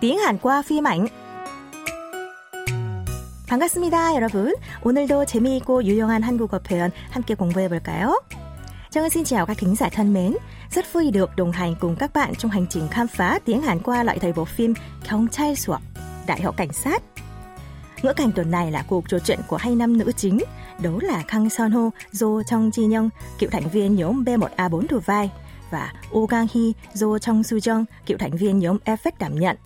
tiếng Hàn qua phim ảnh. 반갑습니다, 여러분. 오늘도 재미있고 유용한 한국어 표현 함께 공부해 볼까요? Trang xin chào các thính giả thân mến. Rất vui được đồng hành cùng các bạn trong hành trình khám phá tiếng Hàn qua loại thời bộ phim 경찰 수업, Đại học Cảnh sát. Ngữ cảnh tuần này là cuộc trò chuyện của hai nam nữ chính, đó là Kang Son Ho, Do Trong Ji Young, cựu thành viên nhóm B1A4 thủ vai, và Oh Gang Hee, Do Trong Su Jung, cựu thành viên nhóm Effect đảm nhận,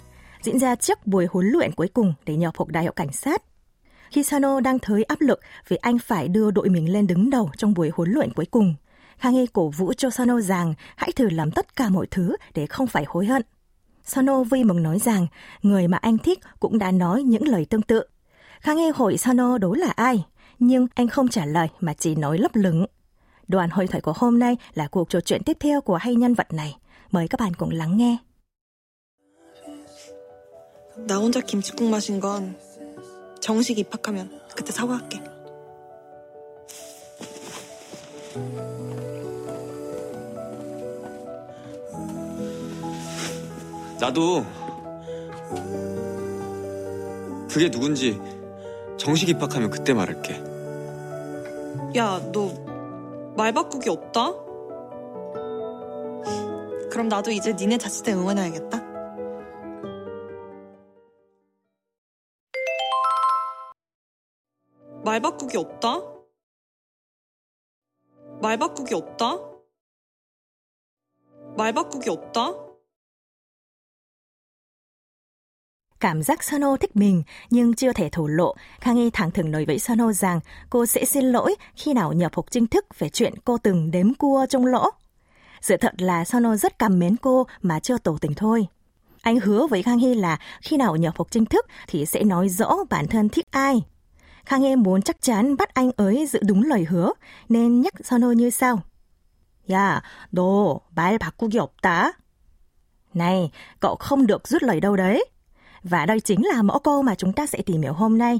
diễn ra trước buổi huấn luyện cuối cùng để nhập học đại học cảnh sát. Khi Sano đang thấy áp lực vì anh phải đưa đội mình lên đứng đầu trong buổi huấn luyện cuối cùng, Kage cổ vũ cho Sano rằng hãy thử làm tất cả mọi thứ để không phải hối hận. Sano vui mừng nói rằng người mà anh thích cũng đã nói những lời tương tự. Kage hỏi Sano đó là ai, nhưng anh không trả lời mà chỉ nói lấp lửng. Đoàn hội thoại của hôm nay là cuộc trò chuyện tiếp theo của hai nhân vật này. Mời các bạn cùng lắng nghe. 나 혼자 김치국 마신 건 정식 입학하면 그때 사과할게. 나도 그게 누군지 정식 입학하면 그때 말할게. 야, 너 말 바꾸기 없다? 그럼 나도 이제 니네 자취대 응원해야겠다. 말 바꾸기 없다? 말 바꾸기 없다? 말 바꾸기 없다? Cảm giác Sano thích mình nhưng chưa thể thổ lộ, Kang Hee thẳng thừng nói với Sano rằng cô sẽ xin lỗi khi nào nhập học chính thức về chuyện cô từng đếm cua trong lỗ. Sự thật là Sano rất cảm mến cô mà chưa tỏ tình thôi. Anh hứa với Kang Hee là khi nào nhập học chính thức thì sẽ nói rõ bản thân thích ai. Kang Hee muốn chắc chắn bắt anh ấy giữ đúng lời hứa, nên nhắc Sano như sau. 야, 너 말 바꾸기 없다. Này, cậu không được rút lời đâu đấy. Và đây chính là mẫu câu mà chúng ta sẽ tìm hiểu hôm nay.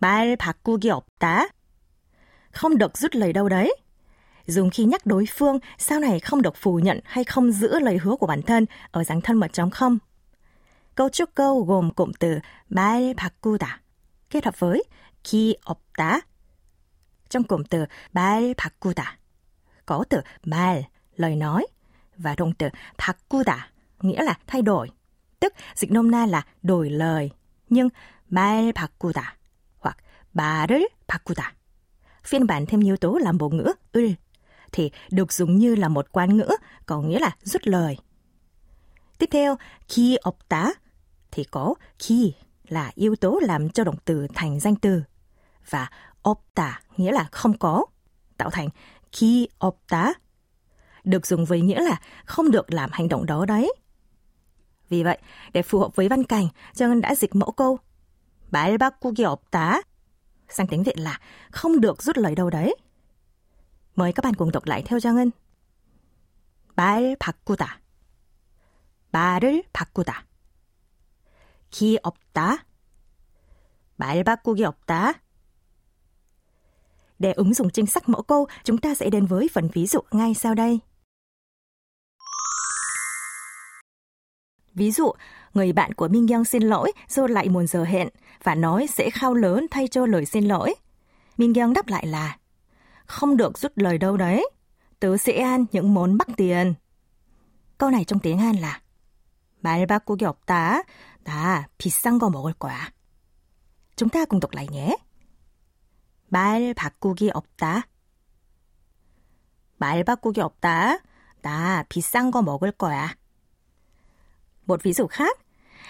말 바꾸기 없다. Không được rút lời đâu đấy. Dùng khi nhắc đối phương, sau này không được phủ nhận hay không giữ lời hứa của bản thân ở dạng thân mật trong không. Câu trúc câu gồm cụm từ 말 바꾸다 kết hợp với 기 없다. Trong cụm từ 말 바꾸다 có từ 말, lời nói và động từ 바꾸다 nghĩa là thay đổi tức dịch nôm na là đổi lời, nhưng 말 바꾸다 hoặc 말을 바꾸다. Phiên bản thêm yếu tố làm bộ ngữ 을 thì được dùng như là một quan ngữ, có nghĩa là rút lời. Tiếp theo, khi 없다 thì có khi là yếu tố làm cho động từ thành danh từ và 없다 nghĩa là không có, tạo thành khi 없다 được dùng với nghĩa là không được làm hành động đó đấy. Vì vậy, để phù hợp với văn cảnh, Trang Ngân đã dịch mẫu câu 말 바꾸기 없다 sang tiếng Việt là không được rút lời đâu đấy. Mời các bạn cùng đọc lại theo Trang Ngân. 말 바꾸다 말을 바꾸다 기 없다 말 바꾸기 없다 Để ứng dụng chính xác mẫu câu, chúng ta sẽ đến với phần ví dụ ngay sau đây. Ví dụ, người bạn của Minh Young xin lỗi do lại muộn giờ hẹn và nói sẽ khao lớn thay cho lời xin lỗi. Minh Young đáp lại là Không được rút lời đâu đấy. Tớ sẽ ăn những món mắc tiền. Câu này trong tiếng Hàn là 말 바꾸기 없다. 나 비싼 거 먹을 거야. Chúng ta cùng đọc lại nhé. 말 바꾸기 없다. 말 바꾸기 없다. 나 비싼 거 먹을 거야. Một ví dụ khác,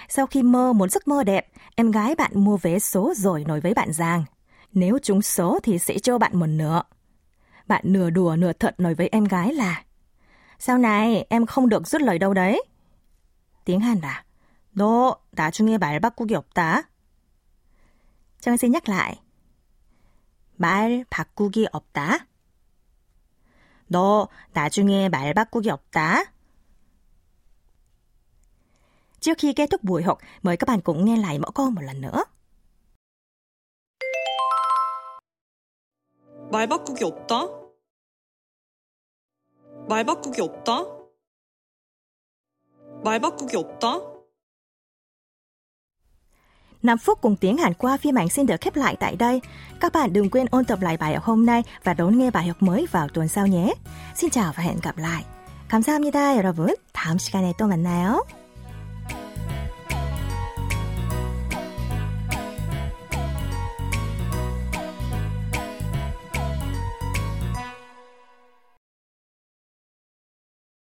sau khi mơ một giấc mơ đẹp, em gái bạn mua vé số rồi nói với bạn rằng, nếu trúng số thì sẽ cho bạn một nửa. Bạn nửa đùa nửa thật nói với em gái là, sau này em không được rút lời đâu đấy. Hàn 너 나중에 말 바꾸기 없다. Trang xin nhắc lại. 말 바꾸기 없다. 너 나중에 말 바꾸기 없다. Trước khi kết thúc buổi học, mời các bạn cùng nghe lại mẫu câu một lần nữa. 말 바꾸기 없다? 말 바꾸기 없다? 말 바꾸기 없다. Năm phút cùng tiếng Hàn qua phiên bản xin được khép lại tại đây. Các bạn đừng quên ôn tập lại bài học hôm nay và đón nghe bài học mới vào tuần sau nhé. Xin chào và hẹn gặp lại. 감사합니다, 여러분. 다음 시간에 또 만나요.